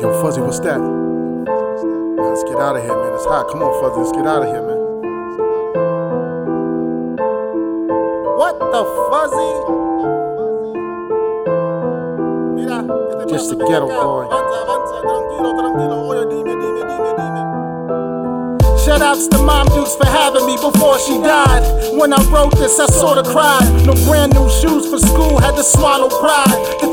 Yo, Fuzzy, what's that? let's get out of here, man. It's hot. Come on, Fuzzy, let's get out of here, man. What the fuzzy? Just a ghetto boy. Shout outs to Mom Dukes for having me before she died. When I wrote this, I sorta cried. No brand new shoes for school, had to swallow pride. The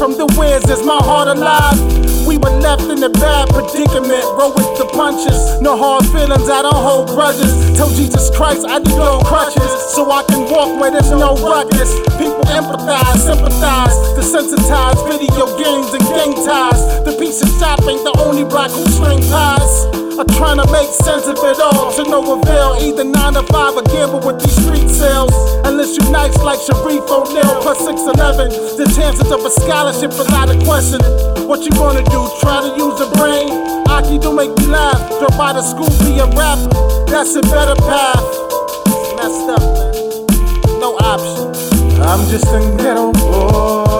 from the Wiz is my heart alive. We were left in a bad predicament, roll with the punches. No hard feelings, I don't hold grudges. Tell Jesus Christ I do no crutches, so I can walk where there's no ruckus. People empathize, sympathize, desensitize video games and gang ties. The piece of shop ain't the only block who string pies. I'm trying to make sense of it all to no avail. Either 9 to 5 or gamble with these street sales. Unless you nice like Shareef O'Neal plus 6'11. The chances of a scholarship without a question. What you gonna do? Try to use a brain? Aki don't make me laugh. Drop out of school, be a rapper. That's a better path. Messed up, man. No option. I'm just a ghetto boy.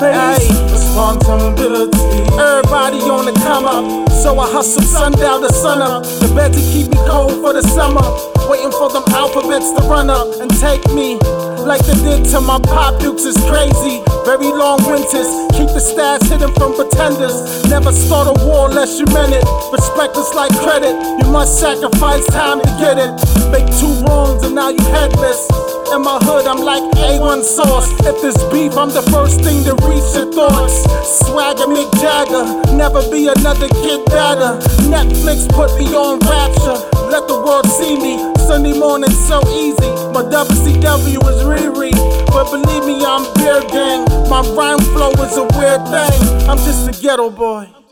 Face responsibility? Everybody on the come up, so I hustle sundown to sun up. The bed to keep me cold for the summer. Waiting for them alphabets to run up and take me. Like they did to my pop dukes is crazy. Very long winters, keep the stats hidden from pretenders. Never start a war unless you meant it. Respect is like credit, you must sacrifice time to get it. Make two wrongs and now you headless. In my hood, I'm like A1 sauce. If there's beef, I'm the first thing to reach your thoughts. Swagger Mick Jagger, never be another kid better. Netflix put me on rapture. Let the world see me. Sunday morning so easy. My WCW is Riri. But believe me, I'm beer gang. My rhyme flow is a weird thing. I'm just a ghetto boy.